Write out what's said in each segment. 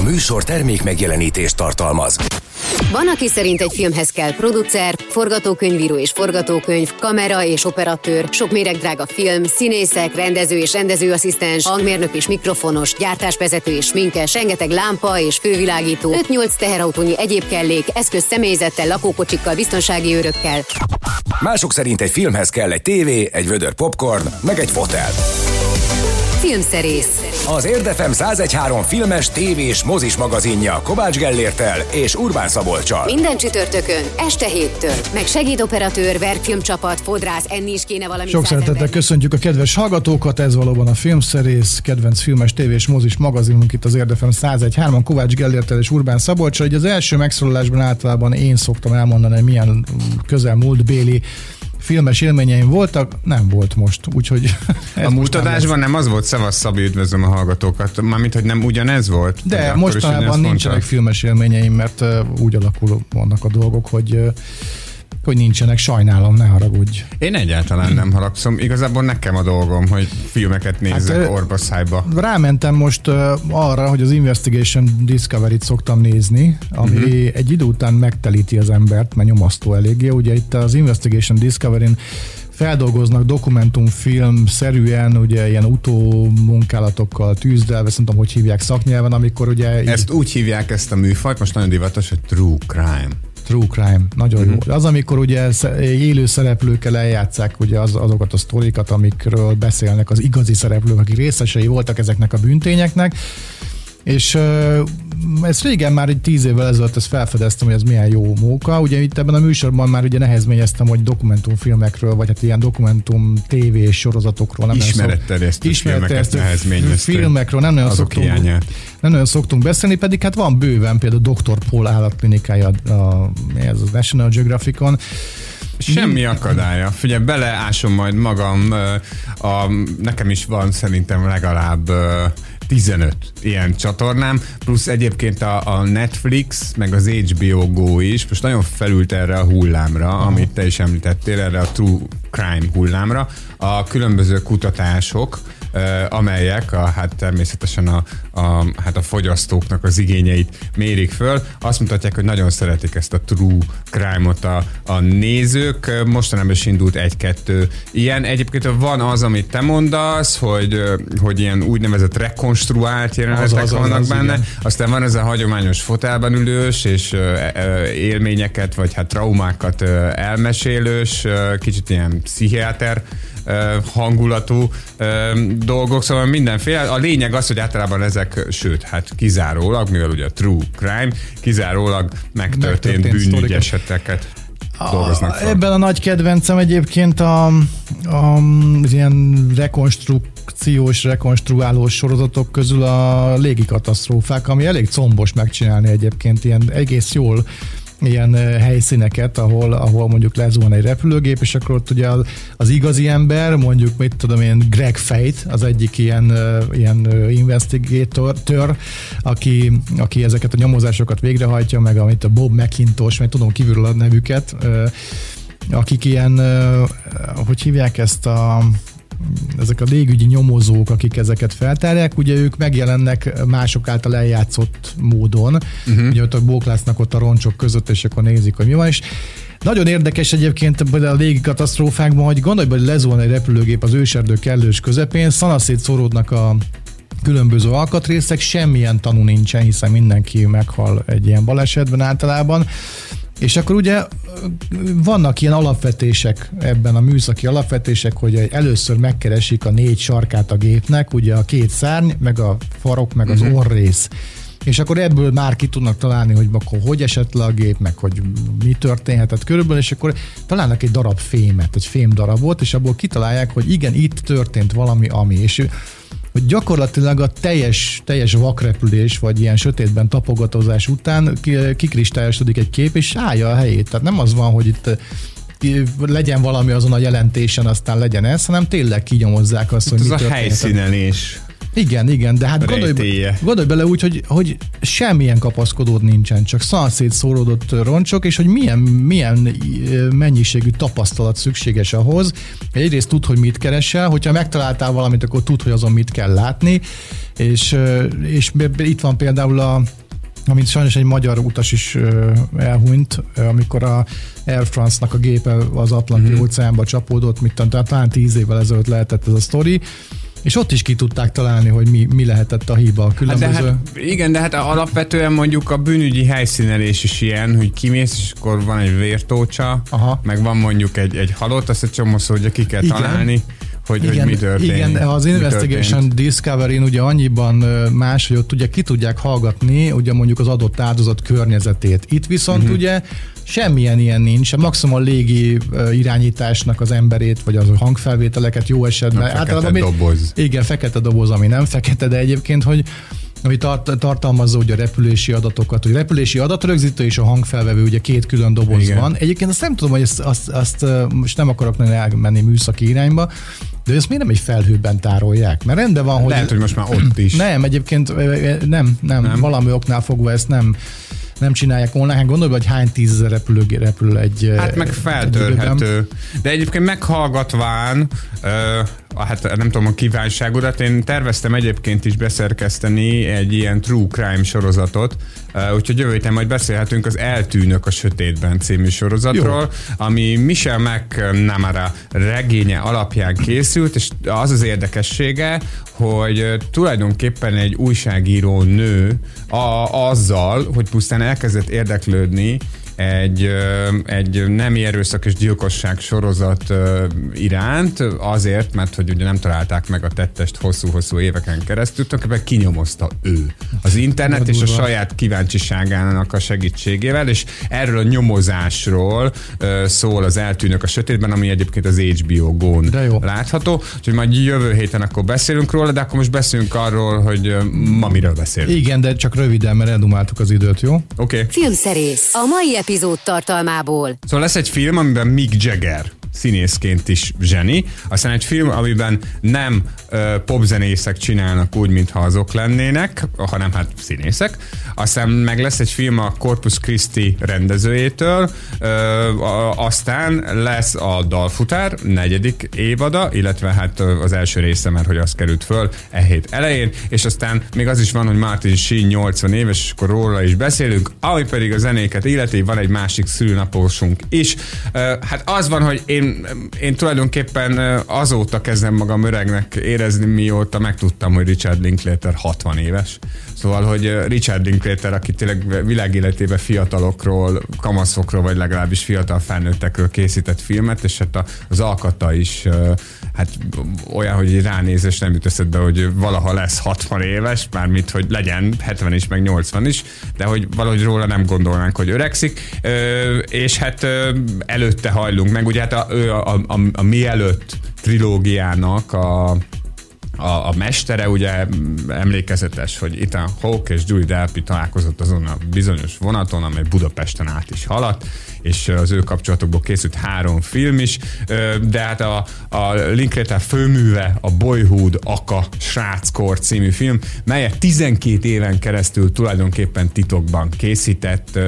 A műsor termék megjelenítést tartalmaz. Van, aki szerint egy filmhez kell producer, forgatókönyvíró és forgatókönyv, kamera és operatőr, sok méregdrága film, színészek, rendező és rendezőasszisztens, hangmérnök és mikrofonos, gyártásvezető és sminkes, rengeteg lámpa és fővilágító, 5-8 teherautónyi egyéb kellék, eszköz személyzettel, lakókocsikkal, biztonsági őrökkel. Mások szerint egy filmhez kell egy tévé, egy vödör popcorn, meg egy fotel. Filmszerész. Az Érdefem 1013 filmes, tévés, mozis magazinja Kovács Gellértel és Urbán Szabolcsal. Minden csütörtökön, este héttől. Meg segédoperatőr, verkfilmcsapat, fodrász, enni is kéne valami Sok szeretettel köszöntjük a kedves hallgatókat, ez valóban a filmszerész, kedvenc filmes, tévés, mozis magazinunk itt az Érdefem 101.3, Kovács Gellértel és Urbán Szabolcsal. Így az első megszólalásban általában én szoktam elmondani, hogy milyen közelmúlt béli filmes élményeim voltak, nem volt most, úgyhogy A nem múlt adásban nem az volt, Szevasz Szabi, üdvözlöm a hallgatókat, mármint, hogy nem ugyanez volt? De mostanában nincsenek filmes élményeim, mert úgy alakul vannak a dolgok, hogy hogy nincsenek, sajnálom, ne haragudj. Én egyáltalán nem haragszom. Igazából nekem a dolgom, hogy filmeket nézzek ö, hát, orba szájba. Rámentem most uh, arra, hogy az Investigation Discovery-t szoktam nézni, ami uh-huh. egy idő után megtelíti az embert, mert nyomasztó eléggé. Ugye itt az Investigation Discovery-n feldolgoznak dokumentumfilm szerűen, ugye ilyen utómunkálatokkal tűzdelve, tudom, hogy hívják szaknyelven, amikor ugye így- Ezt úgy hívják ezt a műfajt, most nagyon divatos, hogy true crime. True crime, nagyon Mhm. jó. Az, amikor ugye élő szereplőkkel eljátszák ugye az, azokat a sztorikat, amikről beszélnek az igazi szereplők, akik részesei voltak ezeknek a bűntényeknek, és ezt régen már egy tíz évvel ezelőtt ezt felfedeztem, hogy ez milyen jó móka. Ugye itt ebben a műsorban már ugye nehezményeztem, hogy dokumentumfilmekről, vagy hát ilyen dokumentum TV sorozatokról nem Ismeretterjesztő nehezményeztél. filmekről nem nagyon, szoktunk, hiányát. nem nagyon szoktunk beszélni, pedig hát van bőven például Dr. Paul állatklinikája a, a, ez a National Geographicon, Semmi akadálya. Figyelj, beleásom majd magam. A, nekem is van szerintem legalább 15 ilyen csatornám, plusz egyébként a, a Netflix, meg az HBO Go is most nagyon felült erre a hullámra, Aha. amit te is említettél, erre a True Crime hullámra. A különböző kutatások, amelyek a, hát természetesen a, a, hát a fogyasztóknak az igényeit mérik föl. Azt mutatják, hogy nagyon szeretik ezt a true crime-ot a, a nézők. Mostanában is indult egy-kettő ilyen. Egyébként van az, amit te mondasz, hogy, hogy ilyen úgynevezett rekonstruált jelenetek Az, az, vannak az, benne. igen. Aztán van ez a hagyományos fotelben ülős, és ö, ö, élményeket, vagy hát traumákat elmesélős, kicsit ilyen pszichiáter hangulatú dolgok, szóval mindenféle. A lényeg az, hogy általában ezek, sőt, hát kizárólag, mivel ugye a true crime, kizárólag megtörtént, Megtörtént bűnügyi sztorikat. eseteket dolgoznak fel. Ebben a nagy kedvencem egyébként a, a ilyen rekonstrukciós, rekonstruálós sorozatok közül a légikatasztrófák, ami elég combos megcsinálni egyébként ilyen egész jól ilyen eh, helyszíneket, ahol, ahol mondjuk lezuhan egy repülőgép, és akkor ott ugye az, az igazi ember, mondjuk mit tudom én, Greg Fate, az egyik ilyen, eh, ilyen eh, investigator, tör, aki, aki ezeket a nyomozásokat végrehajtja, meg amit a Bob McIntosh, meg tudom kívülről a nevüket, akik ilyen, hogy hívják ezt a ezek a légügyi nyomozók, akik ezeket feltárják, ugye ők megjelennek mások által eljátszott módon, uh-huh. ugye ott a bóklásznak ott a roncsok között, és akkor nézik, hogy mi van, és nagyon érdekes egyébként a légi katasztrófákban, hogy gondolj, hogy lezuhan egy repülőgép az őserdő kellős közepén, szanaszét szoródnak a különböző alkatrészek, semmilyen tanú nincsen, hiszen mindenki meghal egy ilyen balesetben általában. És akkor ugye vannak ilyen alapvetések ebben a műszaki alapvetések, hogy először megkeresik a négy sarkát a gépnek, ugye a két szárny, meg a farok, meg az orrész. És akkor ebből már ki tudnak találni, hogy akkor hogy esett le a gép, meg hogy mi történhetett körülbelül, és akkor találnak egy darab fémet, egy fém darabot, és abból kitalálják, hogy igen, itt történt valami, ami. És hogy gyakorlatilag a teljes, teljes vakrepülés, vagy ilyen sötétben tapogatózás után ki- kikristályosodik egy kép, és állja a helyét. Tehát nem az van, hogy itt ki- legyen valami azon a jelentésen, aztán legyen ez, hanem tényleg kinyomozzák azt, hogy Ez mi a történt. helyszínelés. Igen, igen, de hát gondolj, gondolj bele úgy, hogy, hogy semmilyen kapaszkodód nincsen, csak szanszét szóródott roncsok, és hogy milyen, milyen mennyiségű tapasztalat szükséges ahhoz, egyrészt tud, hogy mit keresel, hogyha megtaláltál valamit, akkor tud, hogy azon mit kell látni, és, és itt van például a amit sajnos egy magyar utas is elhunyt, amikor a Air France-nak a gépe az Atlanti mm. óceánba csapódott, mit tudom, talán tíz évvel ezelőtt lehetett ez a sztori, és ott is ki tudták találni, hogy mi, mi lehetett a hiba. A Hát különböző... de hát, igen, de hát alapvetően mondjuk a bűnügyi helyszínelés is ilyen, hogy kimész, és akkor van egy vértócsa, Aha. meg van mondjuk egy, egy halott, azt egy csomószor ugye ki kell Igen. találni, hogy, hogy mi történt. Igen, az Investigation. Discovery-n ugye annyiban más, hogy ott ugye ki tudják hallgatni ugye mondjuk az adott áldozat környezetét. Itt viszont uh-huh. ugye semmilyen ilyen nincs. Maximum a légi irányításnak az emberét, vagy az a hangfelvételeket jó esetben. A fekete Általában doboz. Igen, fekete doboz, ami nem fekete, de egyébként, hogy ami tart, tartalmazza ugye a repülési adatokat, hogy repülési adatrögzítő és a hangfelvevő, ugye két külön doboz Igen. van. Egyébként azt nem tudom, hogy ezt, azt, azt most nem akarok nagyon elmenni műszaki irányba, de ezt miért nem egy felhőben tárolják? Mert rendben van, hogy... Lehet, hogy most már ott is. Nem, egyébként nem, nem, Nem? valami oknál fogva ezt nem nem csinálják online. Hát gondolj, hogy hány tízezer repülő, repül egy Hát meg egy feltörhető. De egyébként meghallgatván, ö, hát nem tudom a kívánságodat, én terveztem egyébként is beszerkeszteni egy ilyen true crime sorozatot, ö, úgyhogy jövő héten majd beszélhetünk az Eltűnök a sötétben című sorozatról, Jó. ami Michel McNamara regénye alapján készült, és az az érdekessége, hogy ö, tulajdonképpen egy újságíró nő a, azzal, hogy pusztán elkezdett érdeklődni egy, egy nem erőszak és gyilkosság sorozat iránt, azért, mert hogy ugye nem találták meg a tettest hosszú-hosszú éveken keresztül, tulajdonképpen kinyomozta ő az internet és a saját kíváncsiságának a segítségével, és erről a nyomozásról szól az Eltűnök a sötétben, ami egyébként az HBO jó. látható, úgyhogy majd jövő héten akkor beszélünk róla, de akkor most beszélünk arról, hogy ma miről beszélünk. Igen, de csak röviden, mert eldumáltuk az időt, jó? Oké. Okay. Filmszerész. A mai epizód tartalmából. Szóval lesz egy film, amiben Mick Jagger színészként is zseni, aztán egy film, amiben nem ö, popzenészek csinálnak úgy, mintha azok lennének, hanem hát színészek. Aztán meg lesz egy film a Corpus Christi rendezőjétől, ö, a, aztán lesz a Dalfutár negyedik évada, illetve hát az első része, mert hogy az került föl e hét elején, és aztán még az is van, hogy Martin Sheen 80 éves, és akkor róla is beszélünk, ami pedig a zenéket illeti, van egy másik szülőnaposunk is. Ö, Hát az van, hogy én, én tulajdonképpen azóta kezdem magam öregnek érezni, mióta megtudtam, hogy Richard Linklater 60 éves. Szóval, hogy Richard Linklater, aki tényleg világéletében fiatalokról, kamaszokról, vagy legalábbis fiatal felnőttekről készített filmet, és hát az alkata is hát olyan, hogy így ránézés nem jut eszedbe, hogy valaha lesz 60 éves, mármint, hogy legyen 70 is, meg 80 is, de hogy valahogy róla nem gondolnánk, hogy öregszik, és hát előtte hajlunk meg, ugye hát a, ő a, a, a, a mielőtt trilógiának a a, a mestere ugye emlékezetes, hogy Ethan Hawke és Julie Delpy találkozott azon a bizonyos vonaton, amely Budapesten át is haladt, és az ő kapcsolatokból készült három film is, de hát a, a Linklater főműve a Boyhood Aka Sráckor című film, melyet 12 éven keresztül tulajdonképpen titokban készített,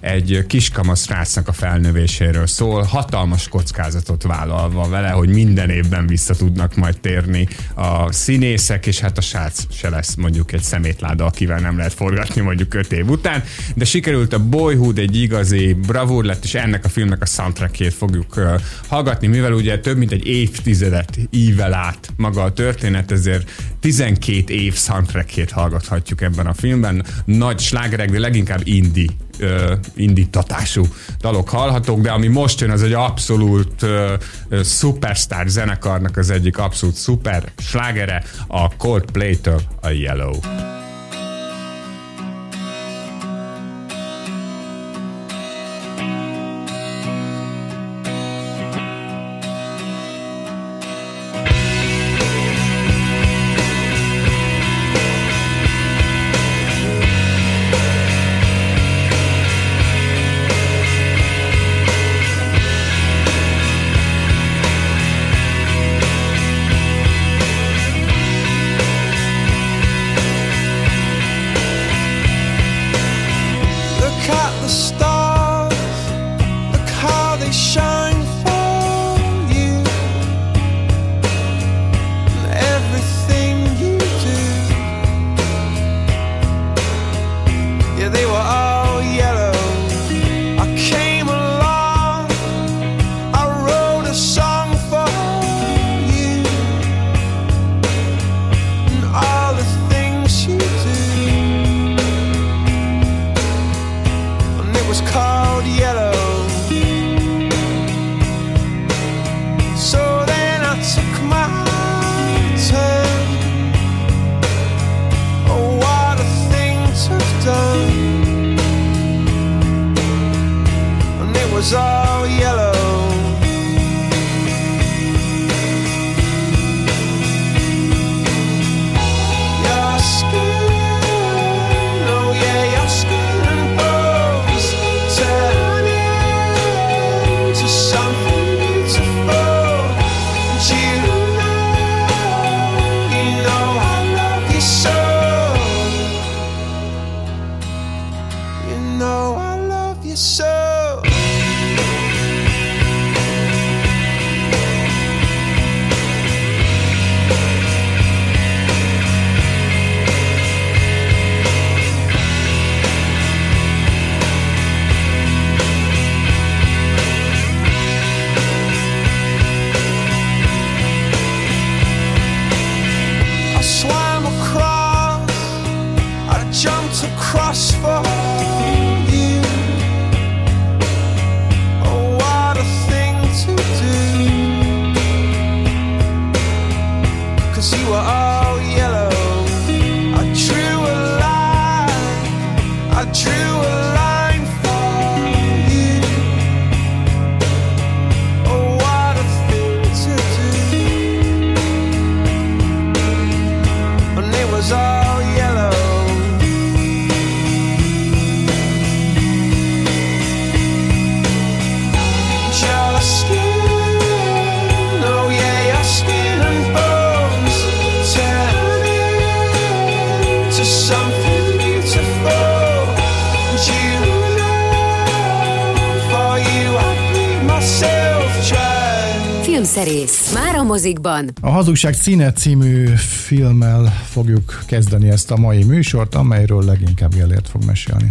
egy kiskamasz srácnak a felnövéséről szól, hatalmas kockázatot vállalva vele, hogy minden évben vissza tudnak majd térni a színészek, és hát a srác se lesz mondjuk egy szemétláda, akivel nem lehet forgatni mondjuk öt év után, de sikerült a Boyhood egy igazi bravúr lett, és ennek a filmnek a soundtrackjét fogjuk hallgatni, mivel ugye több mint egy évtizedet ível át maga a történet, ezért 12 év soundtrackjét hallgathatjuk ebben a filmben. Nagy slágerek, de leginkább indie ö, indítatású dalok hallhatók, de ami most jön, az egy abszolút ö, ö, zenekarnak az egyik abszolút szuper slágere, a Coldplay-től a Yellow. Mozikban. A Hazugság színe című filmmel fogjuk kezdeni ezt a mai műsort, amelyről leginkább Gellért fog mesélni.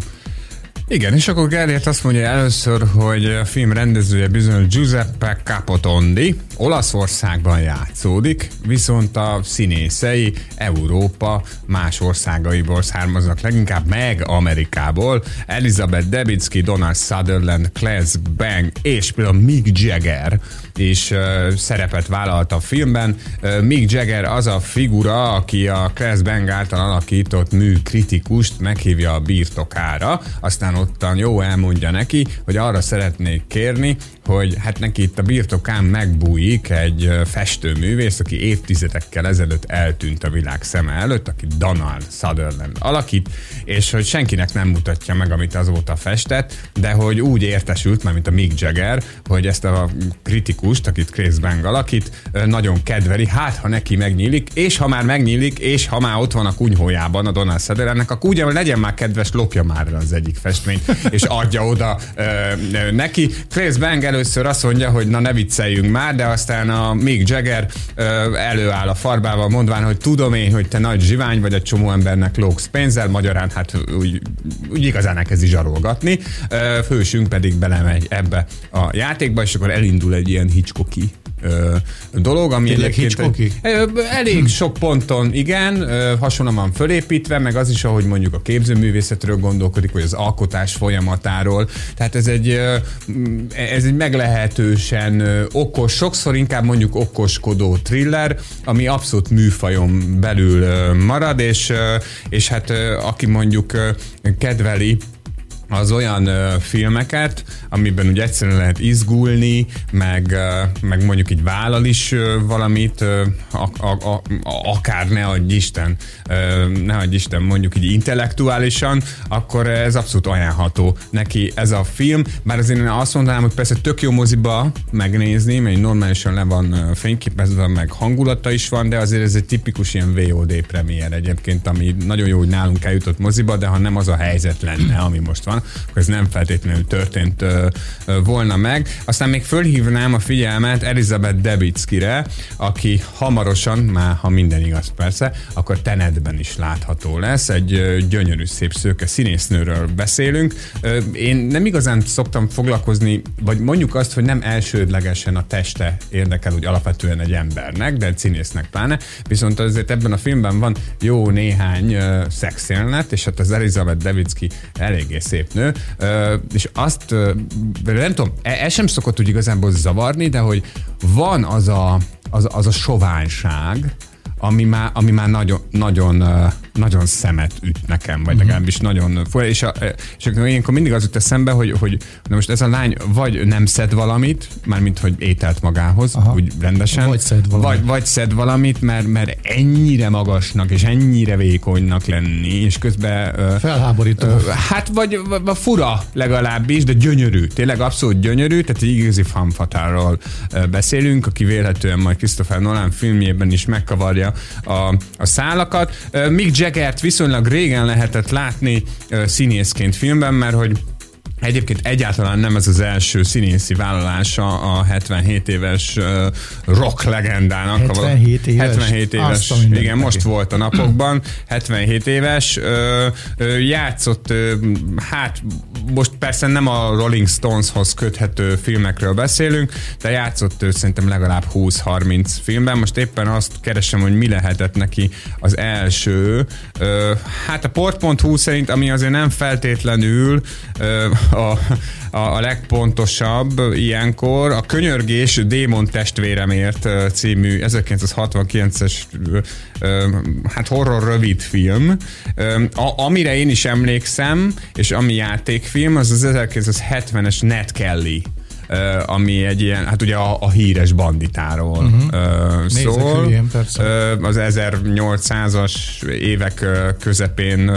Igen, és akkor Gellért azt mondja először, hogy a film rendezője bizony Giuseppe Capotondi Olaszországban játszódik, viszont a színészei Európa más országaiból származnak, leginkább meg Amerikából. Elizabeth Debicki, Donald Sutherland, Claes Bang és például Mick Jagger is uh, szerepet vállalt a filmben. Uh, Mick Jagger az a figura, aki a Claes Bang által alakított mű kritikust meghívja a birtokára, aztán ottan jó elmondja neki, hogy arra szeretnék kérni, hogy hát neki itt a birtokán megbújik egy festőművész, aki évtizedekkel ezelőtt eltűnt a világ szeme előtt, aki Donald Sutherland alakít, és hogy senkinek nem mutatja meg, amit azóta festett, de hogy úgy értesült, már mint a Mick Jagger, hogy ezt a kritikust, akit Chris Bang alakít, nagyon kedveli, hát ha neki megnyílik, és ha már megnyílik, és ha már ott van a kunyhójában a Donald Sutherlandnek, akkor ugye legyen már kedves, lopja már az egyik festményt, és adja oda ö, neki. Chris Bang először azt mondja, hogy na ne vicceljünk már, de aztán a Mick Jagger előáll a farbával, mondván, hogy tudom én, hogy te nagy zsivány vagy, egy csomó embernek lóksz pénzzel, magyarán hát úgy, úgy igazán elkezdi zsarolgatni. Fősünk pedig belemegy ebbe a játékba, és akkor elindul egy ilyen Hitchcocki ö, dolog, ami Tényleg egyébként elég sok ponton igen, ö, hasonlóan fölépítve, meg az is, ahogy mondjuk a képzőművészetről gondolkodik, vagy az alkotás folyamatáról. Tehát ez egy, ö, ez egy meglehetősen ö, okos, sokszor inkább mondjuk okoskodó thriller, ami abszolút műfajon belül ö, marad, és, ö, és hát ö, aki mondjuk ö, kedveli az olyan ö, filmeket, amiben ugye egyszerűen lehet izgulni, meg, ö, meg mondjuk így vállal is ö, valamit, ö, a, a, a, akár ne adj Isten, ö, ne adj Isten mondjuk így intellektuálisan, akkor ez abszolút ajánlható neki ez a film. Bár azért én azt mondanám, hogy persze tök jó moziba megnézni, mert normálisan le van fényképezve, meg hangulata is van, de azért ez egy tipikus ilyen VOD premier egyébként, ami nagyon jó, hogy nálunk eljutott moziba, de ha nem az a helyzet lenne, ami most van, akkor ez nem feltétlenül történt ö, ö, volna meg. Aztán még fölhívnám a figyelmet Elizabeth Debickire, aki hamarosan, már ha minden igaz persze, akkor Tenetben is látható lesz. Egy ö, gyönyörű szép szőke színésznőről beszélünk. Ö, én nem igazán szoktam foglalkozni, vagy mondjuk azt, hogy nem elsődlegesen a teste érdekel úgy alapvetően egy embernek, de egy színésznek pláne, viszont azért ebben a filmben van jó néhány uh, szexélnet, és hát az Elizabeth Devicki eléggé szép nő, uh, és azt, nem tudom, e, ez sem szokott úgy igazából zavarni, de hogy van az a, az, az a soványság, ami már, ami már nagyon, nagyon, nagyon szemet üt nekem, vagy uh-huh. legalábbis nagyon folyam, és, a, és ilyenkor mindig az jut eszembe, hogy, hogy na most ez a lány vagy nem szed valamit, mármint, hogy ételt magához, Aha. úgy rendesen, vagy szed valamit, vagy, vagy szed valamit mert, mert ennyire magasnak, és ennyire vékonynak lenni, és közben... Felháborító. Uh, hát, vagy, vagy, fura legalábbis, de gyönyörű, tényleg abszolút gyönyörű, tehát egy igazi fanfatáról beszélünk, aki vélhetően majd Christopher Nolan filmjében is megkavarja a, a szálakat. Mick Jaggert viszonylag régen lehetett látni színészként filmben, mert hogy Egyébként egyáltalán nem ez az első színészi vállalása a 77 éves uh, rock legendának. 77 éves? 77 éves, igen, most volt a napokban. 77 éves, uh, játszott, uh, hát most persze nem a Rolling Stoneshoz köthető filmekről beszélünk, de játszott ő szerintem legalább 20-30 filmben. Most éppen azt keresem, hogy mi lehetett neki az első. Hát a port.hu szerint, ami azért nem feltétlenül a, a, a legpontosabb ilyenkor. A Könyörgés Démon testvéremért című 1969-es hát horror rövid film, a, amire én is emlékszem, és ami játékfilm, az az 1970-es Ned Kelly ami egy ilyen, hát ugye a, a híres banditáról uh-huh. szól. Hülyén, az 1800-as évek közepén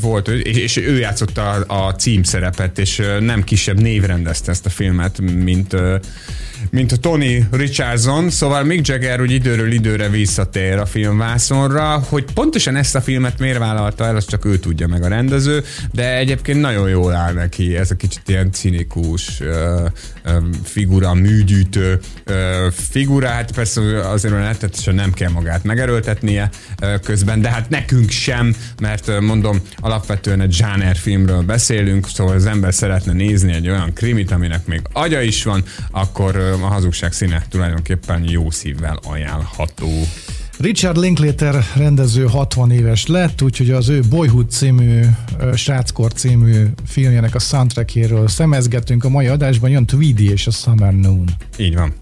volt, és, ő játszotta a, a címszerepet, és nem kisebb név rendezte ezt a filmet, mint mint a Tony Richardson, szóval Mick Jagger úgy időről időre visszatér a filmvászonra, hogy pontosan ezt a filmet miért vállalta el, az csak ő tudja meg a rendező, de egyébként nagyon jól áll neki, ez a kicsit ilyen cinikus figura, műgyűjtő figura, hát persze azért rettetesen nem kell magát megerőltetnie közben, de hát nekünk sem, mert mondom, alapvetően egy zsáner filmről beszélünk, szóval az ember szeretne nézni egy olyan krimit, aminek még agya is van, akkor a hazugság színe tulajdonképpen jó szívvel ajánlható. Richard Linklater rendező 60 éves lett, úgyhogy az ő Boyhood című, Sráckor című filmjének a soundtrackjéről szemezgetünk a mai adásban, jön Tweedy és a Summer Noon. Így van.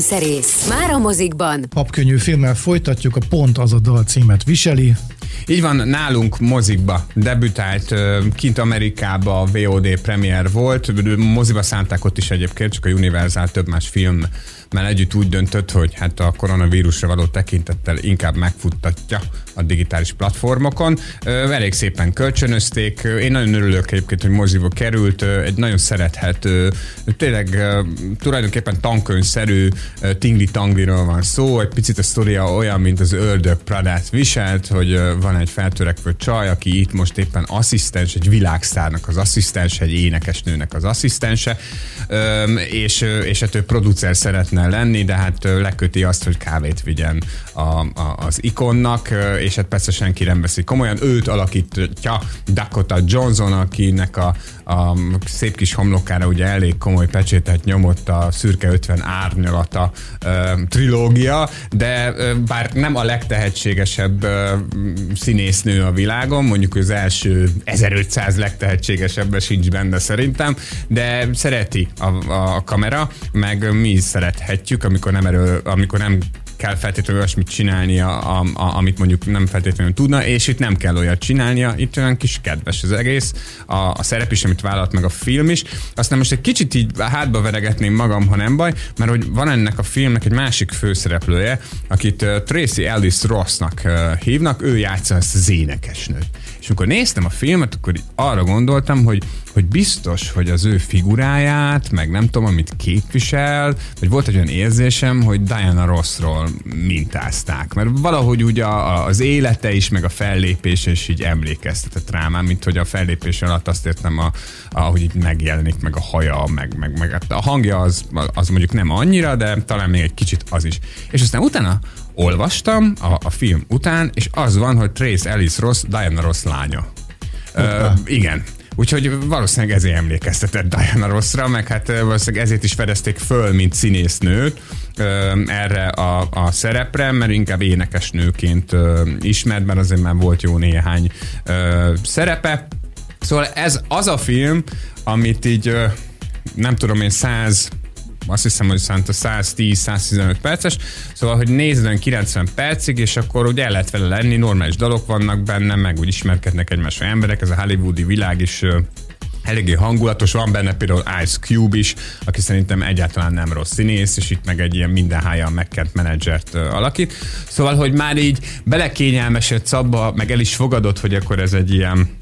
Filmszerész. Már a mozikban. Papkönnyű filmmel folytatjuk, a Pont az a dal címet viseli. Így van, nálunk mozikba debütált, kint Amerikába a VOD premier volt, moziba szánták ott is egyébként, csak a Universal több más film mert együtt úgy döntött, hogy hát a koronavírusra való tekintettel inkább megfuttatja a digitális platformokon. Elég szépen kölcsönözték. Én nagyon örülök egyébként, hogy moziba került. Egy nagyon szerethető, tényleg tulajdonképpen tankönyvszerű tingli-tangliról van szó. Egy picit a sztoria olyan, mint az ördög Pradát viselt, hogy van egy feltörekvő csaj, aki itt most éppen asszisztens, egy világszárnak az asszisztens, egy énekesnőnek az asszisztense, és, és hát producer szeretne lenni, de hát leköti azt, hogy kávét vigyen a, a, az ikonnak, és hát persze senki nem veszi komolyan. Őt alakítja Dakota Johnson, akinek a, a szép kis homlokára ugye elég komoly pecsétet nyomott a Szürke 50 árnyalata ö, trilógia, de ö, bár nem a legtehetségesebb ö, színésznő a világon, mondjuk az első 1500 legtehetségesebben sincs benne szerintem, de szereti a, a kamera, meg mi is szerethetjük, amikor nem erő, amikor nem kell feltétlenül olyasmit csinálnia, a, a, amit mondjuk nem feltétlenül tudna, és itt nem kell olyat csinálnia, itt olyan kis kedves az egész, a, a szerep is, amit vállalt meg a film is. Aztán most egy kicsit így hátba veregetném magam, ha nem baj, mert hogy van ennek a filmnek egy másik főszereplője, akit Tracy Ellis Rossnak hívnak, ő játsza ezt az énekesnőt. És amikor néztem a filmet, akkor arra gondoltam, hogy, hogy biztos, hogy az ő figuráját, meg nem tudom, amit képvisel, vagy volt egy olyan érzésem, hogy Diana Rossról mintázták. Mert valahogy ugye az élete is, meg a fellépése is így emlékeztetett rám, mint hogy a fellépés alatt azt értem, a, ahogy így megjelenik, meg a haja, meg, meg, meg hát a hangja az, az mondjuk nem annyira, de talán még egy kicsit az is. És aztán utána olvastam a, a film után, és az van, hogy Trace Ellis Ross, Diana Ross lánya. Ö, igen. Úgyhogy valószínűleg ezért emlékeztetett Diana Rossra, meg hát valószínűleg ezért is fedezték föl, mint színésznőt erre a, a szerepre, mert inkább énekesnőként ismert, mert azért már volt jó néhány szerepe. Szóval ez az a film, amit így nem tudom én, száz azt hiszem, hogy szánt a 110-115 perces, szóval, hogy nézzen 90 percig, és akkor úgy el lehet vele lenni, normális dalok vannak benne, meg úgy ismerkednek egymásra emberek, ez a hollywoodi világ is eléggé hangulatos, van benne például Ice Cube is, aki szerintem egyáltalán nem rossz színész, és itt meg egy ilyen mindenháján megkent menedzsert alakít. Szóval, hogy már így belekényelmesedsz abba, meg el is fogadod, hogy akkor ez egy ilyen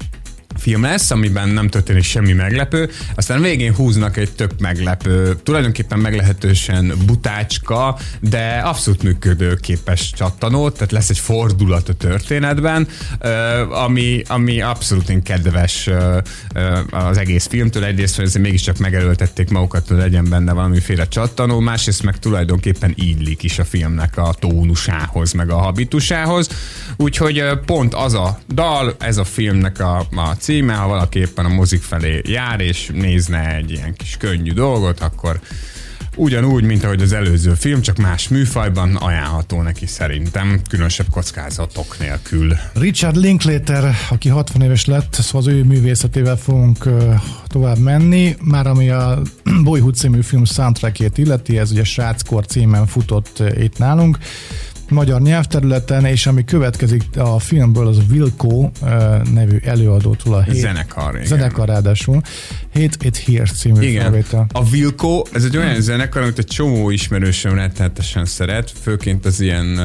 film lesz, amiben nem történik semmi meglepő, aztán végén húznak egy tök meglepő, tulajdonképpen meglehetősen butácska, de abszolút működőképes csattanót, tehát lesz egy fordulat a történetben, ami, ami abszolút én kedves az egész filmtől. Egyrészt, hogy azért mégiscsak megerőltették magukat, hogy legyen benne valamiféle csattanó, másrészt meg tulajdonképpen ídlik is a filmnek a tónusához, meg a habitusához. Úgyhogy pont az a dal, ez a filmnek a, a címe, ha valaki éppen a mozik felé jár, és nézne egy ilyen kis könnyű dolgot, akkor ugyanúgy, mint ahogy az előző film, csak más műfajban ajánlható neki szerintem, különösebb kockázatok nélkül. Richard Linklater, aki 60 éves lett, szóval az ő művészetével fogunk tovább menni, már ami a Boyhood című film soundtrackét illeti, ez ugye Sráckor címen futott itt nálunk magyar nyelvterületen, és ami következik a filmből, az Wilco nevű előadótól a hét, zenekar, igen. zenekar ráadásul. Hate It Here című igen. felvétel. A Wilco, ez egy olyan hmm. zenekar, amit egy csomó ismerősöm rettenetesen szeret, főként az ilyen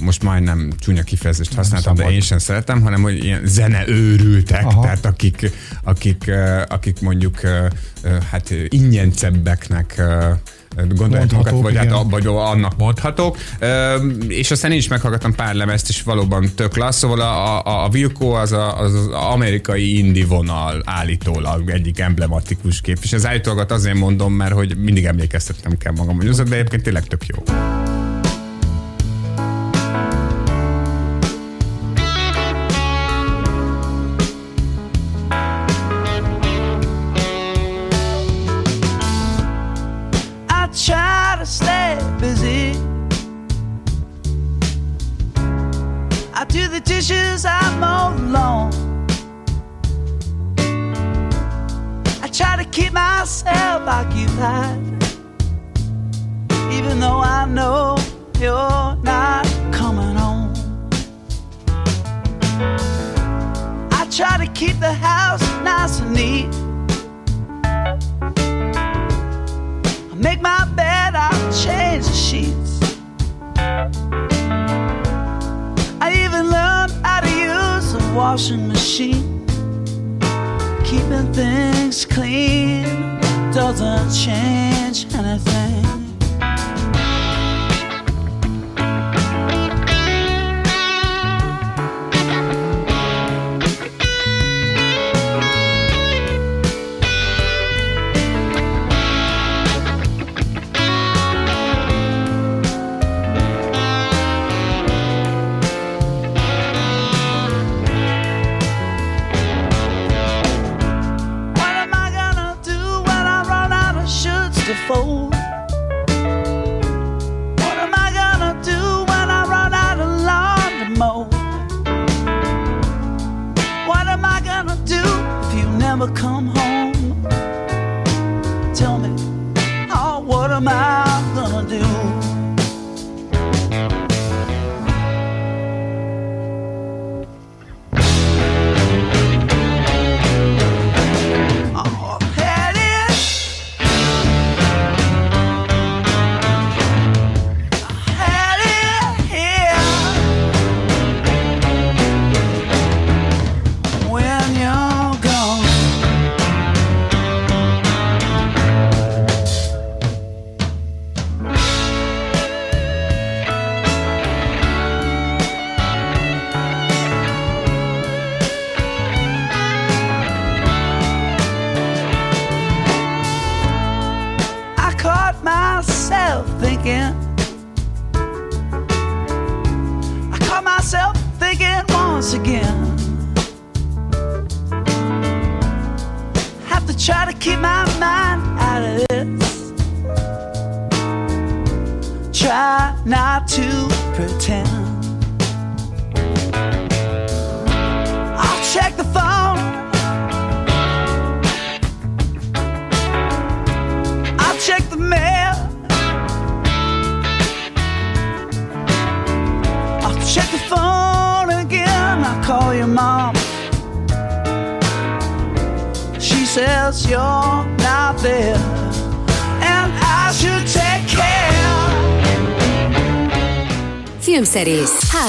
most majdnem csúnya kifejezést használtam, de én sem szeretem, hanem hogy ilyen zeneőrültek, Aha. tehát akik, akik, akik mondjuk hát ingyencebbeknek gondoljatok, vagy, hát, vagy annak mondhatok. És aztán én is meghallgattam pár lemezt, és valóban tök lassz, szóval a, a, a Wilco az, a, az, az amerikai indi vonal állítólag egyik emblematikus kép, és az állítólagot azért mondom, mert hogy mindig emlékeztetnem kell magam, hogy azok, de egyébként tényleg tök jó. keep myself occupied. Even though I know you're not coming home, I try to keep the house nice and neat. I make my bed, I change the sheets. I even learned how to use a washing machine. Keeping things clean doesn't change anything.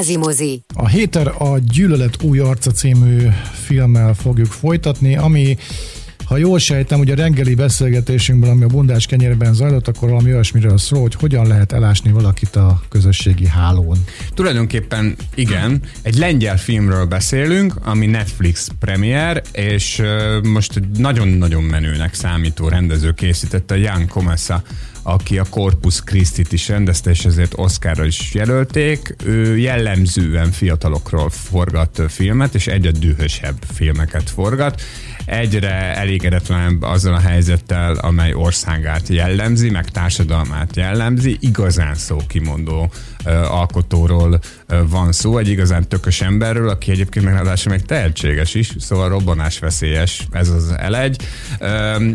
Mozi. A héter a Gyűlölet új arca című filmmel fogjuk folytatni, ami ha jól sejtem, hogy a reggeli beszélgetésünkből, ami a bundás kenyérben zajlott, akkor valami olyasmiről szól, hogy hogyan lehet elásni valakit a közösségi hálón. Tulajdonképpen igen, egy lengyel filmről beszélünk, ami Netflix premier, és most nagyon-nagyon menőnek számító rendező készítette, Jan Komessa, aki a Corpus Christi-t is rendezte, és ezért Oscarra is jelölték. Ő jellemzően fiatalokról forgat filmet, és egyre dühösebb filmeket forgat. Egyre elégedetlenebb azzal a helyzettel, amely országát jellemzi, meg társadalmát jellemzi. Igazán szókimondó alkotóról van szó, egy igazán tökös emberről, aki egyébként meg ráadásul még tehetséges is, szóval robbanás veszélyes, ez az elegy.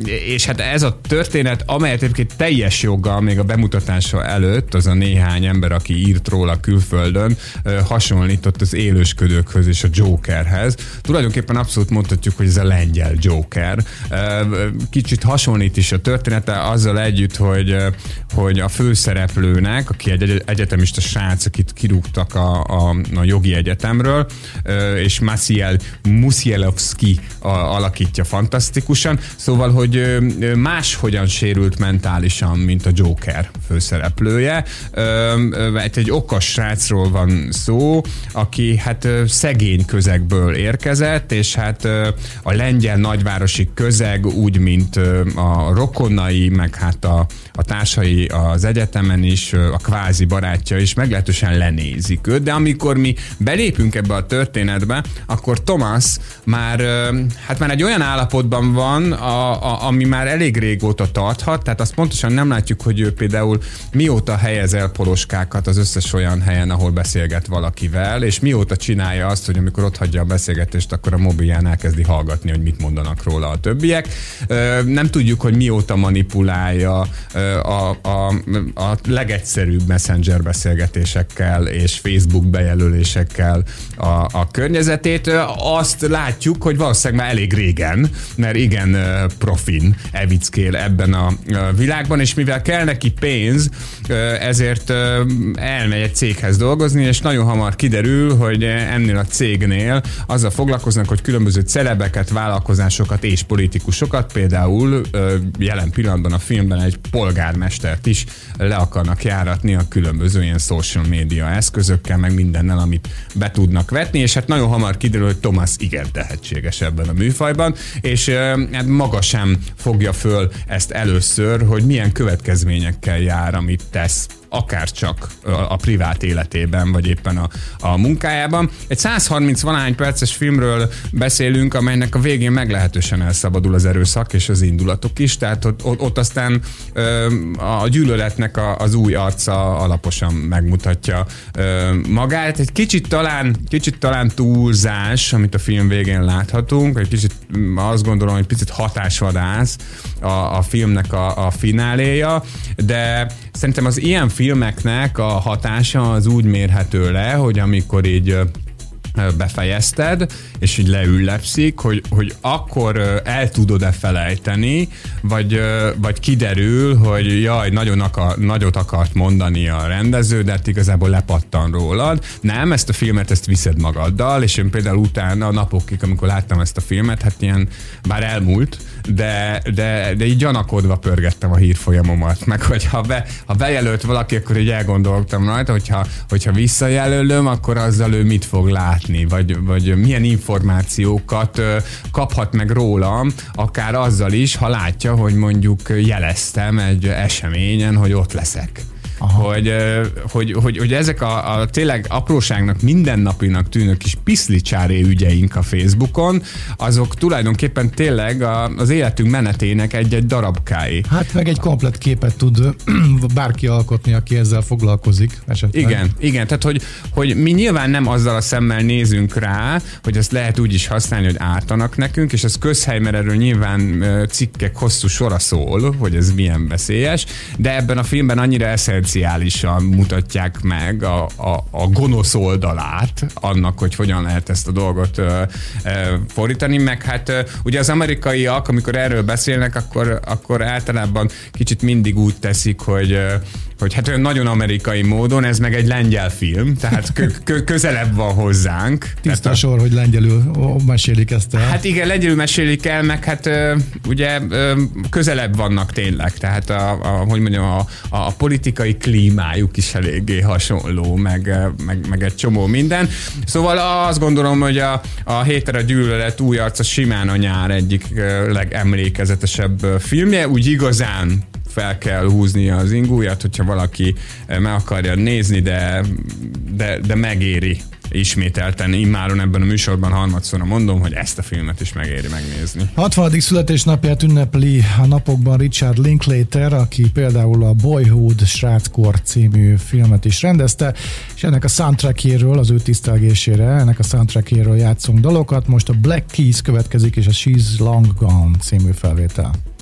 És hát ez a történet, amelyet egyébként teljes joggal még a bemutatása előtt az a néhány ember, aki írt róla külföldön, hasonlított az élősködőkhöz és a Jokerhez. Tulajdonképpen abszolút mondhatjuk, hogy ez a lengyel Joker. Ö, Kicsit hasonlít is a története azzal együtt, hogy, hogy a főszereplőnek, aki egy egy- egyetemista srác, akit kirúgtak a, a, a jogi egyetemről, és Maciel Musielovski a, alakítja fantasztikusan, szóval, hogy máshogyan sérült mentálisan, mint a Joker főszereplője. Egy, okos srácról van szó, aki hát szegény közegből érkezett, és hát a lengyel nagyvárosi közeg úgy, mint a rokonai, meg hát a, a társai az egyetemen is, a kvázi barátja is meglehetősen lenézik őt, de amikor mi belépünk ebbe a történetbe, akkor Thomas már, hát már egy olyan állapotban van, a, a, ami már elég régóta tarthat, tehát azt pontosan nem látjuk, hogy ő például mióta helyez el poloskákat az összes olyan helyen, ahol beszélget valakivel, és mióta csinálja azt, hogy amikor ott hagyja a beszélgetést, akkor a mobilján elkezdi hallgatni, hogy mit mit mondanak róla a többiek. Nem tudjuk, hogy mióta manipulálja a, a, a legegyszerűbb messenger beszélgetésekkel és Facebook bejelölésekkel a, a környezetét. Azt látjuk, hogy valószínűleg már elég régen, mert igen profin evickél ebben a világban, és mivel kell neki pénz, ezért elmegy egy céghez dolgozni, és nagyon hamar kiderül, hogy ennél a cégnél azzal foglalkoznak, hogy különböző celebeket, vállalkozásokat és politikusokat, például jelen pillanatban a filmben egy polgármestert is le akarnak járatni a különböző ilyen social media eszközökkel, meg mindennel, amit be tudnak vetni, és hát nagyon hamar kiderül, hogy Thomas igen tehetséges ebben a műfajban, és hát maga sem fogja föl ezt először, hogy milyen következményekkel jár, amit tesz akár csak a privát életében, vagy éppen a, a munkájában. Egy 130 valány perces filmről beszélünk, amelynek a végén meglehetősen elszabadul az erőszak és az indulatok is, tehát ott, ott, ott aztán a gyűlöletnek a, az új arca alaposan megmutatja magát. Egy kicsit talán, kicsit talán túlzás, amit a film végén láthatunk, egy kicsit azt gondolom, hogy picit hatásvadász a, a filmnek a, a fináléja, de szerintem az ilyen film filmeknek a hatása az úgy mérhető le, hogy amikor így befejezted, és így leüllepszik, hogy, hogy akkor el tudod-e felejteni, vagy, vagy kiderül, hogy jaj, nagyon akar, nagyot akart mondani a rendező, de hát igazából lepattan rólad. Nem, ezt a filmet ezt viszed magaddal, és én például utána napokig, amikor láttam ezt a filmet, hát ilyen, bár elmúlt, de, de, de így gyanakodva pörgettem a hírfolyamomat, meg hogy ha, be, ha bejelölt valaki, akkor így elgondoltam rajta, hogyha, hogyha visszajelölöm, akkor azzal ő mit fog látni, vagy, vagy milyen információkat kaphat meg rólam, akár azzal is, ha látja, hogy mondjuk jeleztem egy eseményen, hogy ott leszek. Hogy, hogy, hogy, hogy ezek a, a tényleg apróságnak, mindennapinak tűnő kis piszlicsáré ügyeink a Facebookon, azok tulajdonképpen tényleg a, az életünk menetének egy-egy darabkái. Hát meg egy komplet képet tud bárki alkotni, aki ezzel foglalkozik esetleg. Igen, igen, tehát hogy, hogy mi nyilván nem azzal a szemmel nézünk rá, hogy ezt lehet úgy is használni, hogy ártanak nekünk, és ez közhely, mert erről nyilván cikkek hosszú sora szól, hogy ez milyen veszélyes, de ebben a filmben annyira eszenciális speciálisan mutatják meg a, a, a gonosz oldalát annak, hogy hogyan lehet ezt a dolgot ö, ö, fordítani, meg hát ö, ugye az amerikaiak, amikor erről beszélnek, akkor, akkor általában kicsit mindig úgy teszik, hogy hogy hát olyan nagyon amerikai módon, ez meg egy lengyel film, tehát kö- kö- közelebb van hozzánk. Tiszta a... sor, hogy lengyelül mesélik ezt el. Hát igen, lengyelül mesélik el, meg hát ugye közelebb vannak tényleg, tehát a, a hogy mondjam, a, a politikai klímájuk is eléggé hasonló, meg, meg, meg egy csomó minden. Szóval azt gondolom, hogy a, a Héter a gyűlölet új arca simán a nyár egyik legemlékezetesebb filmje, úgy igazán fel kell húzni az ingúját, hogyha valaki meg akarja nézni, de, de, de megéri ismételten immáron ebben a műsorban harmadszorra mondom, hogy ezt a filmet is megéri megnézni. 60. születésnapját ünnepli a napokban Richard Linklater, aki például a Boyhood Sráckor című filmet is rendezte, és ennek a soundtrackjéről, az ő tisztelgésére, ennek a soundtrackjéről játszunk dalokat. Most a Black Keys következik, és a She's Long Gone című felvétel.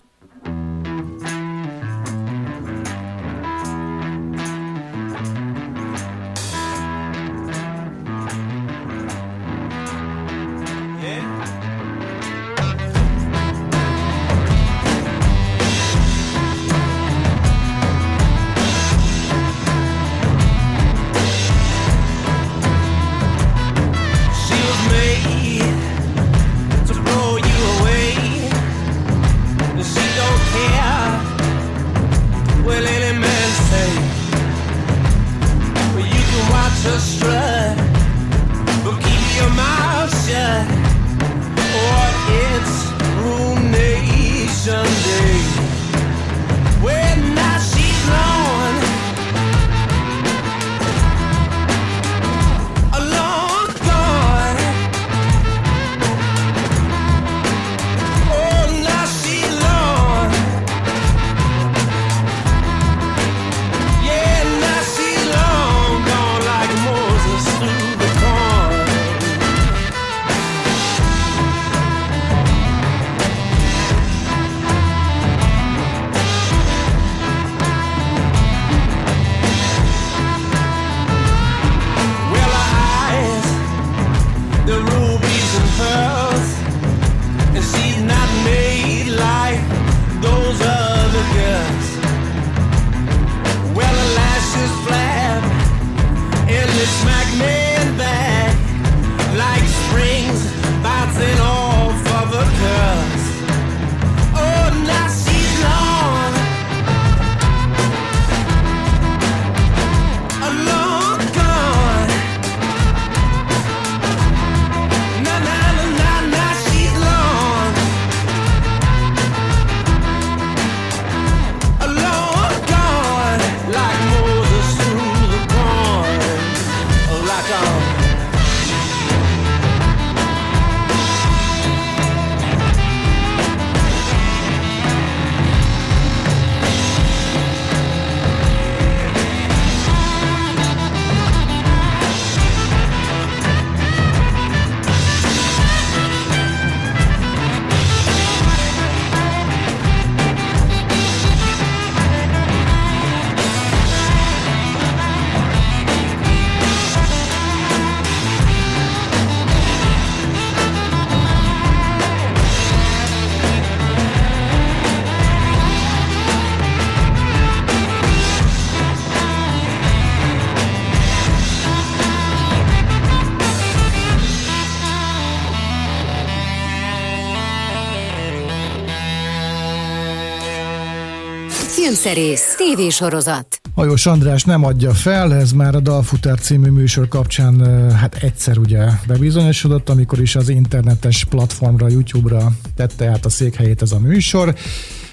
Filmszerész, tévésorozat. Hajós András nem adja fel, ez már a Dalfutár című műsor kapcsán hát egyszer ugye bebizonyosodott, amikor is az internetes platformra, YouTube-ra tette át a székhelyét ez a műsor.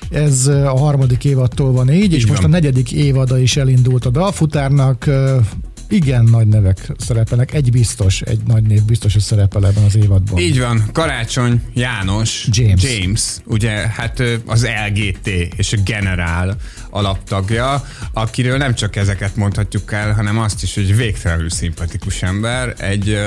Ez a harmadik évadtól van így, és Így most a van. negyedik évada is elindult a Dalfutárnak. Igen nagy nevek szerepelnek, egy biztos, egy nagy név biztos, hogy szerepel ebben az évadban. Így van, Karácsony János James. James ugye hát az LGT és a Generál alaptagja, akiről nem csak ezeket mondhatjuk el, hanem azt is, hogy végtelenül szimpatikus ember, egy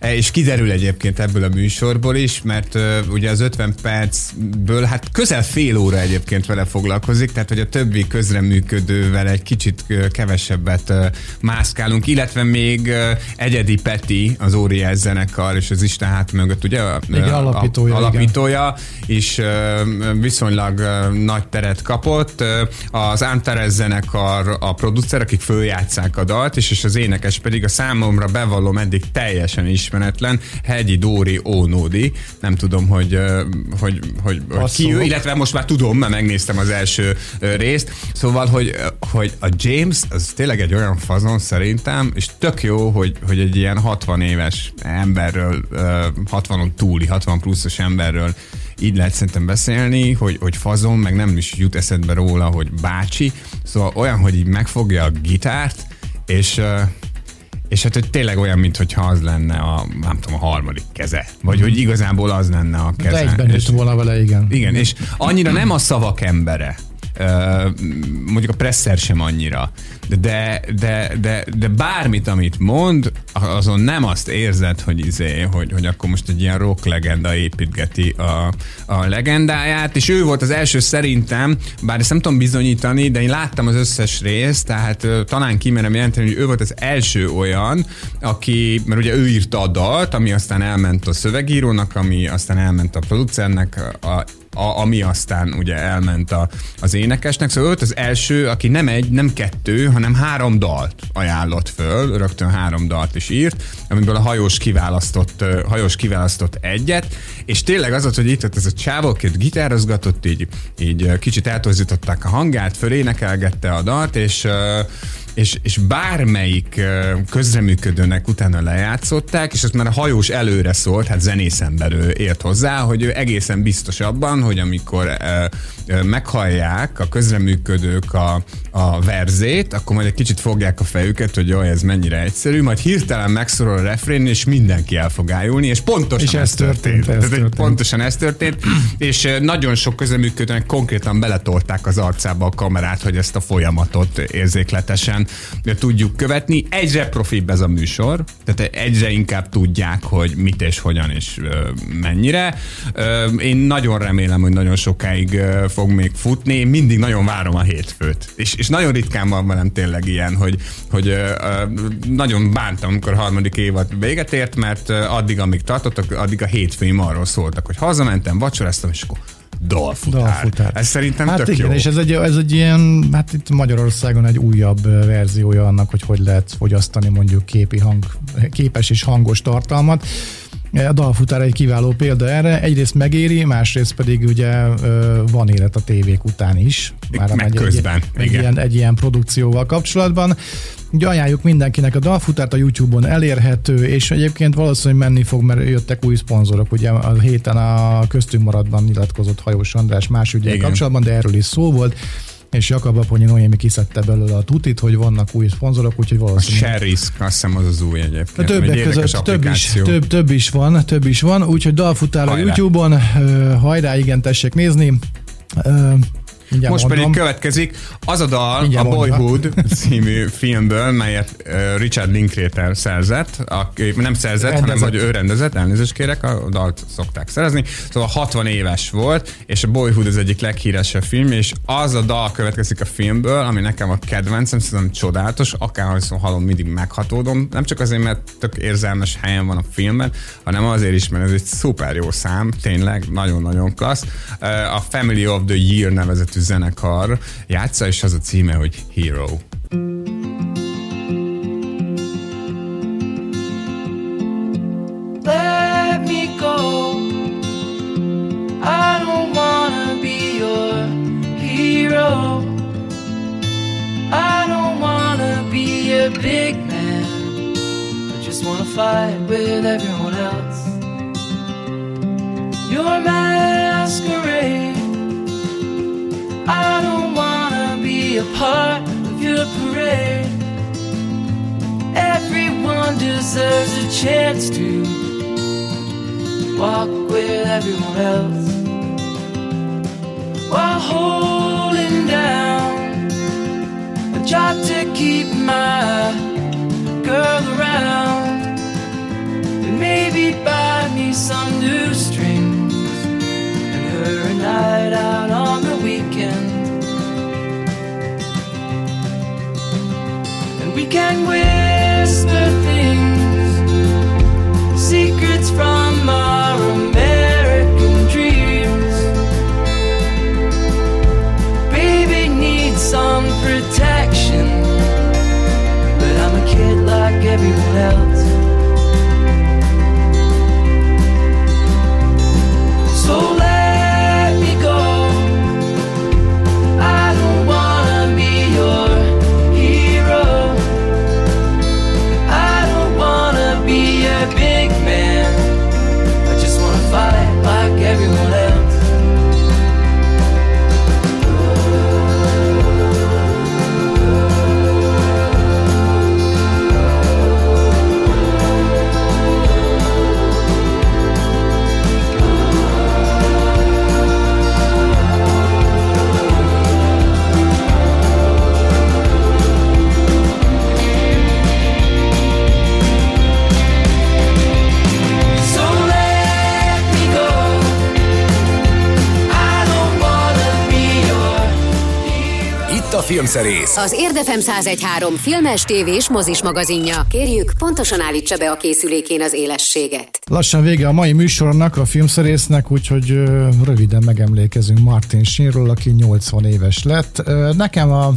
és kiderül egyébként ebből a műsorból is, mert ugye az 50 percből, hát közel fél óra egyébként vele foglalkozik, tehát hogy a többi közreműködővel egy kicsit kevesebbet mászkálunk, illetve még Egyedi Peti, az óriás zenekar és az Isten hát mögött, ugye? Igen, a- alapítója, A, igen. alapítója, és viszonylag nagy teret kapott. Az Antares zenekar a producer, akik följátszák a dalt, és, és az énekes pedig a számomra bevallom eddig teljesen ismeretlen Hegyi Dóri Ónódi. Nem tudom, hogy, hogy, hogy, hogy ki ő, illetve most már tudom, mert megnéztem az első részt. Szóval, hogy, hogy a James az tényleg egy olyan fazon szerintem, és tök jó, hogy, hogy egy ilyen 60 éves emberről, ö, 60-on túli, 60 pluszos emberről így lehet szerintem beszélni, hogy, hogy fazon, meg nem is jut eszedbe róla, hogy bácsi. Szóval olyan, hogy így megfogja a gitárt, és és hát hogy tényleg olyan, mintha az lenne a, nem tudom, a harmadik keze. Vagy hogy igazából az lenne a keze. De egyben És- volna vele, igen. igen, és annyira nem a szavak embere. Mondjuk a presser sem annyira. De, de, de, de bármit, amit mond, azon nem azt érzed, hogy izé, hogy, hogy akkor most egy ilyen rock legenda építgeti a, a legendáját, és ő volt az első szerintem, bár ezt nem tudom bizonyítani, de én láttam az összes részt, tehát talán kimerem jelenteni, hogy ő volt az első olyan, aki, mert ugye ő írta a dalt, ami aztán elment a szövegírónak, ami aztán elment a producernek, a, a, ami aztán ugye elment a, az énekesnek. Szóval ő volt az első, aki nem egy, nem kettő, hanem három dalt ajánlott föl, rögtön három dalt is írt, amiből a hajós kiválasztott, hajós kiválasztott egyet, és tényleg az volt, hogy itt ott ez a csávó, aki gitározgatott, így, így kicsit eltorzították a hangját, fölénekelgette a dalt, és és, és bármelyik közreműködőnek utána lejátszották, és ezt már a hajós előre szólt, hát zenészember ő ért hozzá, hogy ő egészen biztos abban, hogy amikor meghallják a közreműködők a, a verzét, akkor majd egy kicsit fogják a fejüket, hogy jaj, ez mennyire egyszerű, majd hirtelen megszorol a refrén, és mindenki el fog ájulni, és pontosan És ez történt, ez Tehát, hogy történt. Pontosan ez történt, és nagyon sok közreműködőnek konkrétan beletorták az arcába a kamerát, hogy ezt a folyamatot érzékletesen ö, tudjuk követni. Egyre profibb ez a műsor, tehát egyre inkább tudják, hogy mit és hogyan és mennyire. Én nagyon remélem, hogy nagyon sokáig fog még futni. Én mindig nagyon várom a hétfőt. És, és nagyon ritkán van velem tényleg ilyen, hogy, hogy nagyon bántam, amikor a harmadik évad véget ért, mert addig, amíg tartottak, addig a hétfőim arról szóltak, hogy hazamentem, vacsoráztam, és akkor dalfutár. Dalfutár. Ez szerintem Hát tök igen, jó. és ez egy, ez egy ilyen, hát itt Magyarországon egy újabb verziója annak, hogy hogy lehet fogyasztani mondjuk képi hang, képes és hangos tartalmat. A dalfutár egy kiváló példa erre. Egyrészt megéri, másrészt pedig ugye van élet a tévék után is. Meg egy, közben, egy, egy, igen. ilyen, egy ilyen produkcióval kapcsolatban. Ugye ajánljuk mindenkinek a dalfutárt, a YouTube-on elérhető, és egyébként valószínűleg menni fog, mert jöttek új szponzorok. Ugye a héten a köztünk maradban nyilatkozott Hajós András más ügyel kapcsolatban, de erről is szó volt és Jakab Aponyi Noémi kiszedte belőle a tutit, hogy vannak új szponzorok, úgyhogy A valószínűleg Sherry's, azt hiszem az az új egyébként. a többek között több is, több, több is van, több is van, úgyhogy dalfutár a. YouTube-on, hajrá, igen, tessék nézni. Mindjárt Most mondom. pedig következik az a dal Mindjárt a mondja. Boyhood című filmből, melyet Richard Linklater szerzett, aki nem szerzett, hanem Rendezett. hogy ő rendezett, elnézést kérek, a dalt szokták szerezni. Szóval 60 éves volt, és a Boyhood az egyik leghíresebb film, és az a dal következik a filmből, ami nekem a kedvencem, szerintem csodálatos, akárhol hallom, mindig meghatódom. Nem csak azért, mert tök érzelmes helyen van a filmben, hanem azért is, mert ez egy szuper jó szám, tényleg nagyon-nagyon klassz. A Family of the Year nevezetű nevezetű zenekar játsza, és az a címe, hogy Hero. Me. I don't wanna be your hero. I don't wanna be a big man. I just wanna fight with everyone else. Your masquerade. I don't wanna be a part of your parade. Everyone deserves a chance to walk with everyone else while holding down a job to keep my girl around and maybe buy me some new strings and her a night out on the weekend can whisper things secrets from our American dreams. Baby needs some protection but I'm a kid like everyone else Filmszerész. Az Érdefem 1013 filmes, tévés, mozis magazinja. Kérjük, pontosan állítsa be a készülékén az élességet. Lassan vége a mai műsornak, a filmszerésznek, úgyhogy ö, röviden megemlékezünk Martin Sheenról, aki 80 éves lett. Ö, Nekem a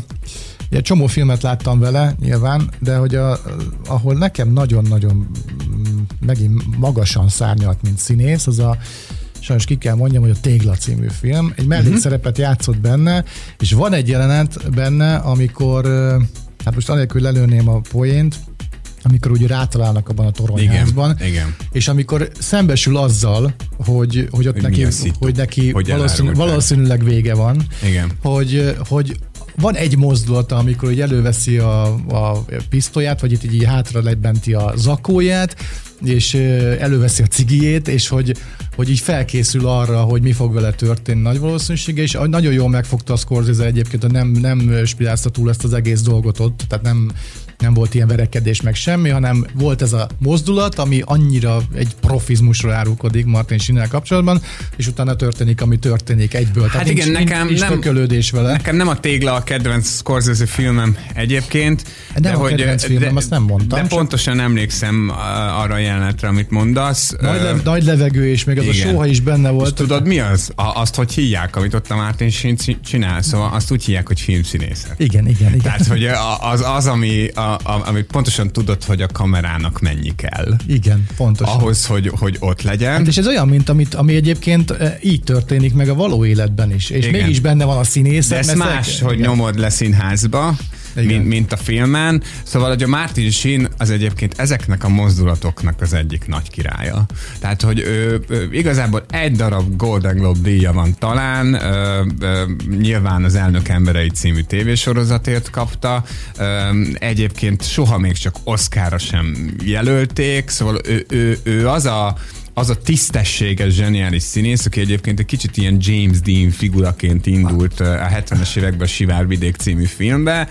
Ugye csomó filmet láttam vele, nyilván, de hogy a, ahol nekem nagyon-nagyon mm, megint magasan szárnyalt, mint színész, az a sajnos ki kell mondjam, hogy a Tégla című film. Egy mellékszerepet játszott benne, és van egy jelenet benne, amikor, hát most anélkül lelőném a poént, amikor úgy rátalálnak abban a toronyházban, Igen, igen. és amikor szembesül azzal, hogy, hogy ott Hogy neki, hogy neki hogy valószínű, valószínűleg vége van, Igen. hogy, hogy van egy mozdulata, amikor hogy előveszi a, a pisztolyát, vagy itt így hátra lebenti a zakóját, és előveszi a cigijét, és hogy, hogy így felkészül arra, hogy mi fog vele történni nagy valószínűsége, és nagyon jól megfogta a Scorsese egyébként, hogy nem, nem spirázta túl ezt az egész dolgot ott, tehát nem, nem volt ilyen verekedés meg semmi, hanem volt ez a mozdulat, ami annyira egy profizmusra árulkodik Martin Sinel kapcsolatban, és utána történik, ami történik egyből. Hát igen, nincs, nekem nincs nem- tökölődés vele. Nekem nem a tégla a kedvenc Scorsese filmem egyébként. Nem a kedvenc filmem, azt nem mondtam, De pontosan emlékszem arra a jelenetre, amit mondasz. Nagy, le, nagy levegő, és még az igen. a sóha is benne és volt. tudod mi az? A, azt hogy hívják, amit ott a ci- csinál? Szóval azt úgy hívják, hogy filmszínészet. Igen, igen, igen. Tehát, hogy az, az ami, a, a, amit pontosan tudod, hogy a kamerának mennyi kell. Igen, pontosan. Ahhoz, hogy, hogy ott legyen. Hát és ez olyan, mint amit, ami egyébként eh, így történik meg a való életben is. És Igen. mégis benne van a színész. De ez más, hogy nyomod le színházba, Mint, mint a filmen. Szóval, hogy a Martin Sheen az egyébként ezeknek a mozdulatoknak az egyik nagy királya. Tehát, hogy ő, ő igazából egy darab Golden Globe díja van talán, ö, ö, nyilván az Elnök Emberei című tévésorozatért kapta, ö, egyébként soha még csak Oscarra sem jelölték, szóval ő, ő, ő az a az a tisztességes, zseniális színész, aki egyébként egy kicsit ilyen James Dean figuraként indult a 70-es években a Sivárvidék című filmbe,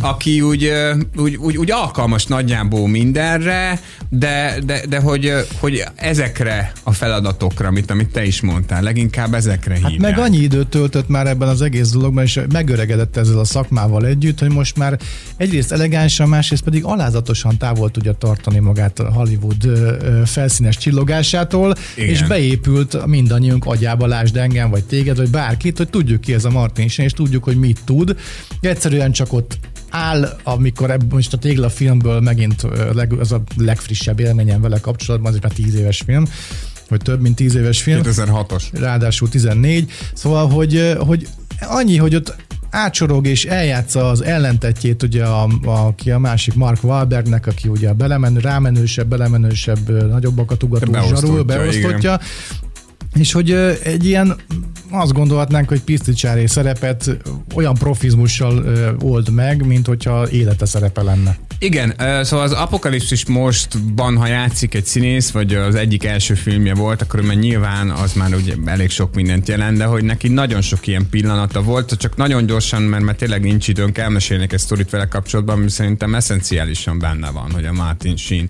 aki úgy, úgy, úgy, úgy alkalmas nagyjából mindenre, de, de, de hogy, hogy ezekre a feladatokra, amit, amit te is mondtál, leginkább ezekre Hát hívják. meg annyi időt töltött már ebben az egész dologban, és megöregedett ezzel a szakmával együtt, hogy most már egyrészt elegánsan, másrészt pedig alázatosan távol tudja tartani magát a Hollywood ö, ö, csillogásától, Igen. és beépült mindannyiunk agyába, lásd engem, vagy téged, vagy bárkit, hogy tudjuk ki ez a Martin és tudjuk, hogy mit tud. Egyszerűen csak ott áll, amikor ebből most a Tégla filmből megint leg, az a legfrissebb élményem vele kapcsolatban, az egy már tíz éves film, vagy több, mint tíz éves film 2006-os. ráadásul 14, szóval, hogy, hogy annyi, hogy ott átsorog és eljátsza az ellentetjét, ugye a, a, aki a másik Mark Wahlbergnek, aki ugye belemenő, rámenősebb, belemenősebb, nagyobbakat ugató zsarul, beosztotja, és hogy egy ilyen, azt gondolhatnánk, hogy piszticsári szerepet olyan profizmussal old meg, mint hogyha élete szerepe lenne. Igen, szóval az Apokalipszis mostban, ha játszik egy színész, vagy az egyik első filmje volt, akkor mert nyilván az már ugye elég sok mindent jelent, de hogy neki nagyon sok ilyen pillanata volt, csak nagyon gyorsan, mert, mert tényleg nincs időnk, elmesélnék egy sztorit vele kapcsolatban, ami szerintem eszenciálisan benne van, hogy a Martin Sheen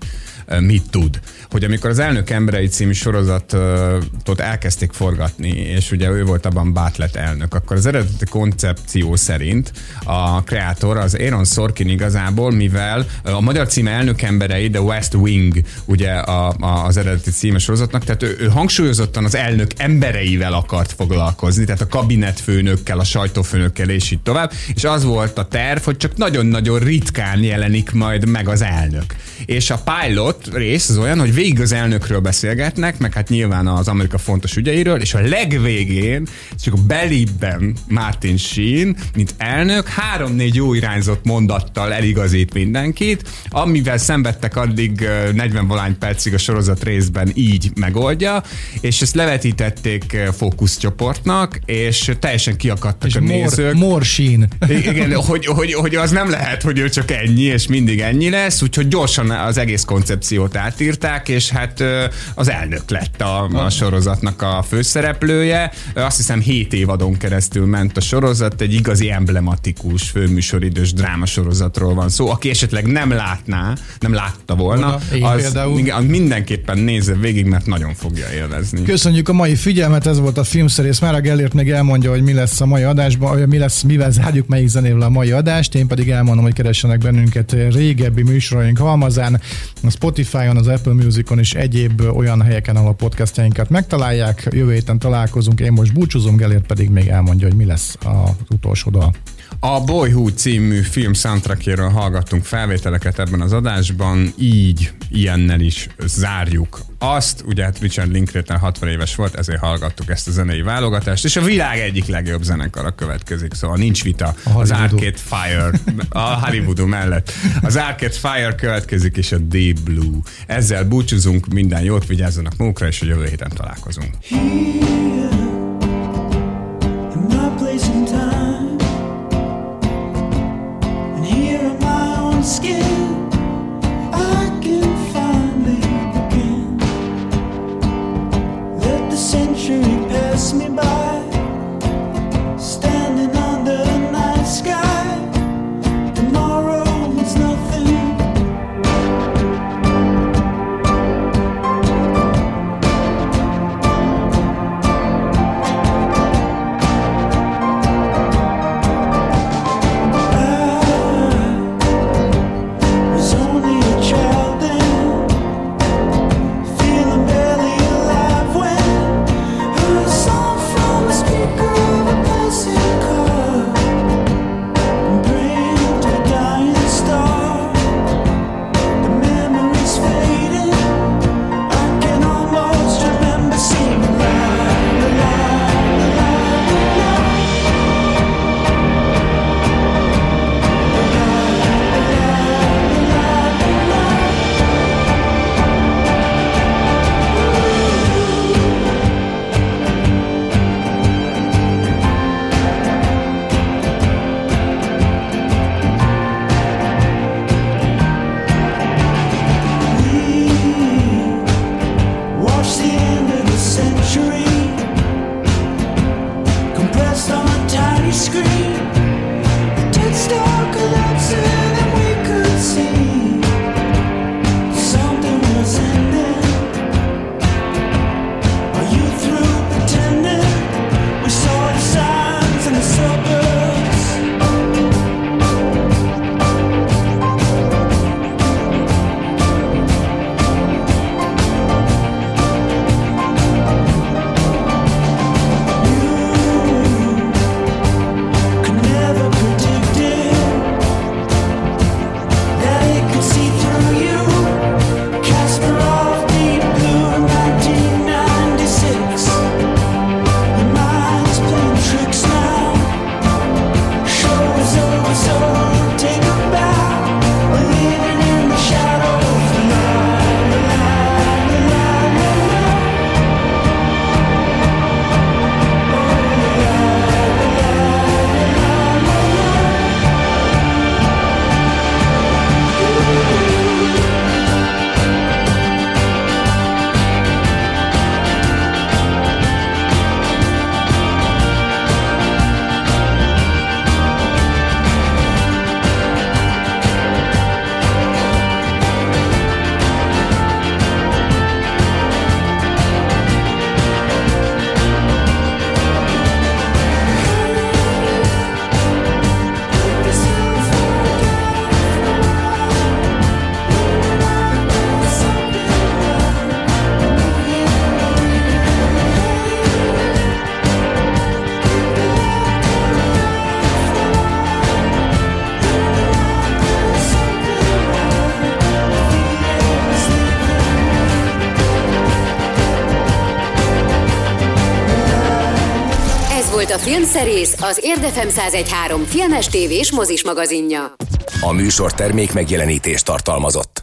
mit tud. Hogy amikor az Elnök Emberei című sorozatot elkezdték forgatni, és ugye ő volt abban Bátlet elnök, akkor az eredeti koncepció szerint a kreátor, az Aaron Sorkin igazából, mivel a magyar címe Elnök Emberei, The West Wing, ugye a, a, az eredeti címe sorozatnak, tehát ő, ő hangsúlyozottan az elnök embereivel akart foglalkozni, tehát a kabinetfőnökkel, a sajtófőnökkel, és így tovább, és az volt a terv, hogy csak nagyon-nagyon ritkán jelenik majd meg az elnök. És a pilot rész az olyan, hogy végig az elnökről beszélgetnek, meg hát nyilván az Amerika fontos ügyeiről, és a legvégén csak a belibben Martin Sheen, mint elnök, három-négy jó irányzott mondattal eligazít mindenkit, amivel szenvedtek addig 40 valány percig a sorozat részben így megoldja, és ezt levetítették fókuszcsoportnak, és teljesen kiakadtak és a more, nézők. Morsin. Igen, hogy, hogy, hogy az nem lehet, hogy ő csak ennyi, és mindig ennyi lesz, úgyhogy gyorsan az egész koncepciót átírták, és hát az elnök lett a, a sorozatnak a főszereplője. Azt hiszem 7 évadon keresztül ment a sorozat, egy igazi emblematikus főműsoridős drámasorozatról van szó. Aki esetleg nem látná, nem látta volna, az, az mindenképpen nézze végig, mert nagyon fogja élvezni. Köszönjük a mai figyelmet, ez volt a filmszerész. Már a Gellért még elmondja, hogy mi lesz a mai adásban, mi lesz, mivel zárjuk, melyik zenével a mai adást. Én pedig elmondom, hogy keressenek bennünket régebbi műsoraink halmazán. A Spotify-on, az Apple Music-on és egyéb olyan helyeken, ahol a podcastjainkat megtalálják. Jövő héten találkozunk, én most búcsúzom, Gelért pedig még elmondja, hogy mi lesz az utolsó dal. A Boyhood című film soundtrackjéről hallgattunk felvételeket ebben az adásban, így ilyennel is zárjuk azt. Ugye hát Richard Linklater 60 éves volt, ezért hallgattuk ezt a zenei válogatást, és a világ egyik legjobb zenekara következik, szóval nincs vita. A az Arcade Fire, a Hollywood mellett. Az Arcade Fire következik, és a Deep Blue. Ezzel búcsúzunk, minden jót, vigyázzanak magukra, és a jövő héten találkozunk. Here, Filmszerész, az Érdefem 1013 filmes tévés mozis magazinja. A műsor termék megjelenítést tartalmazott.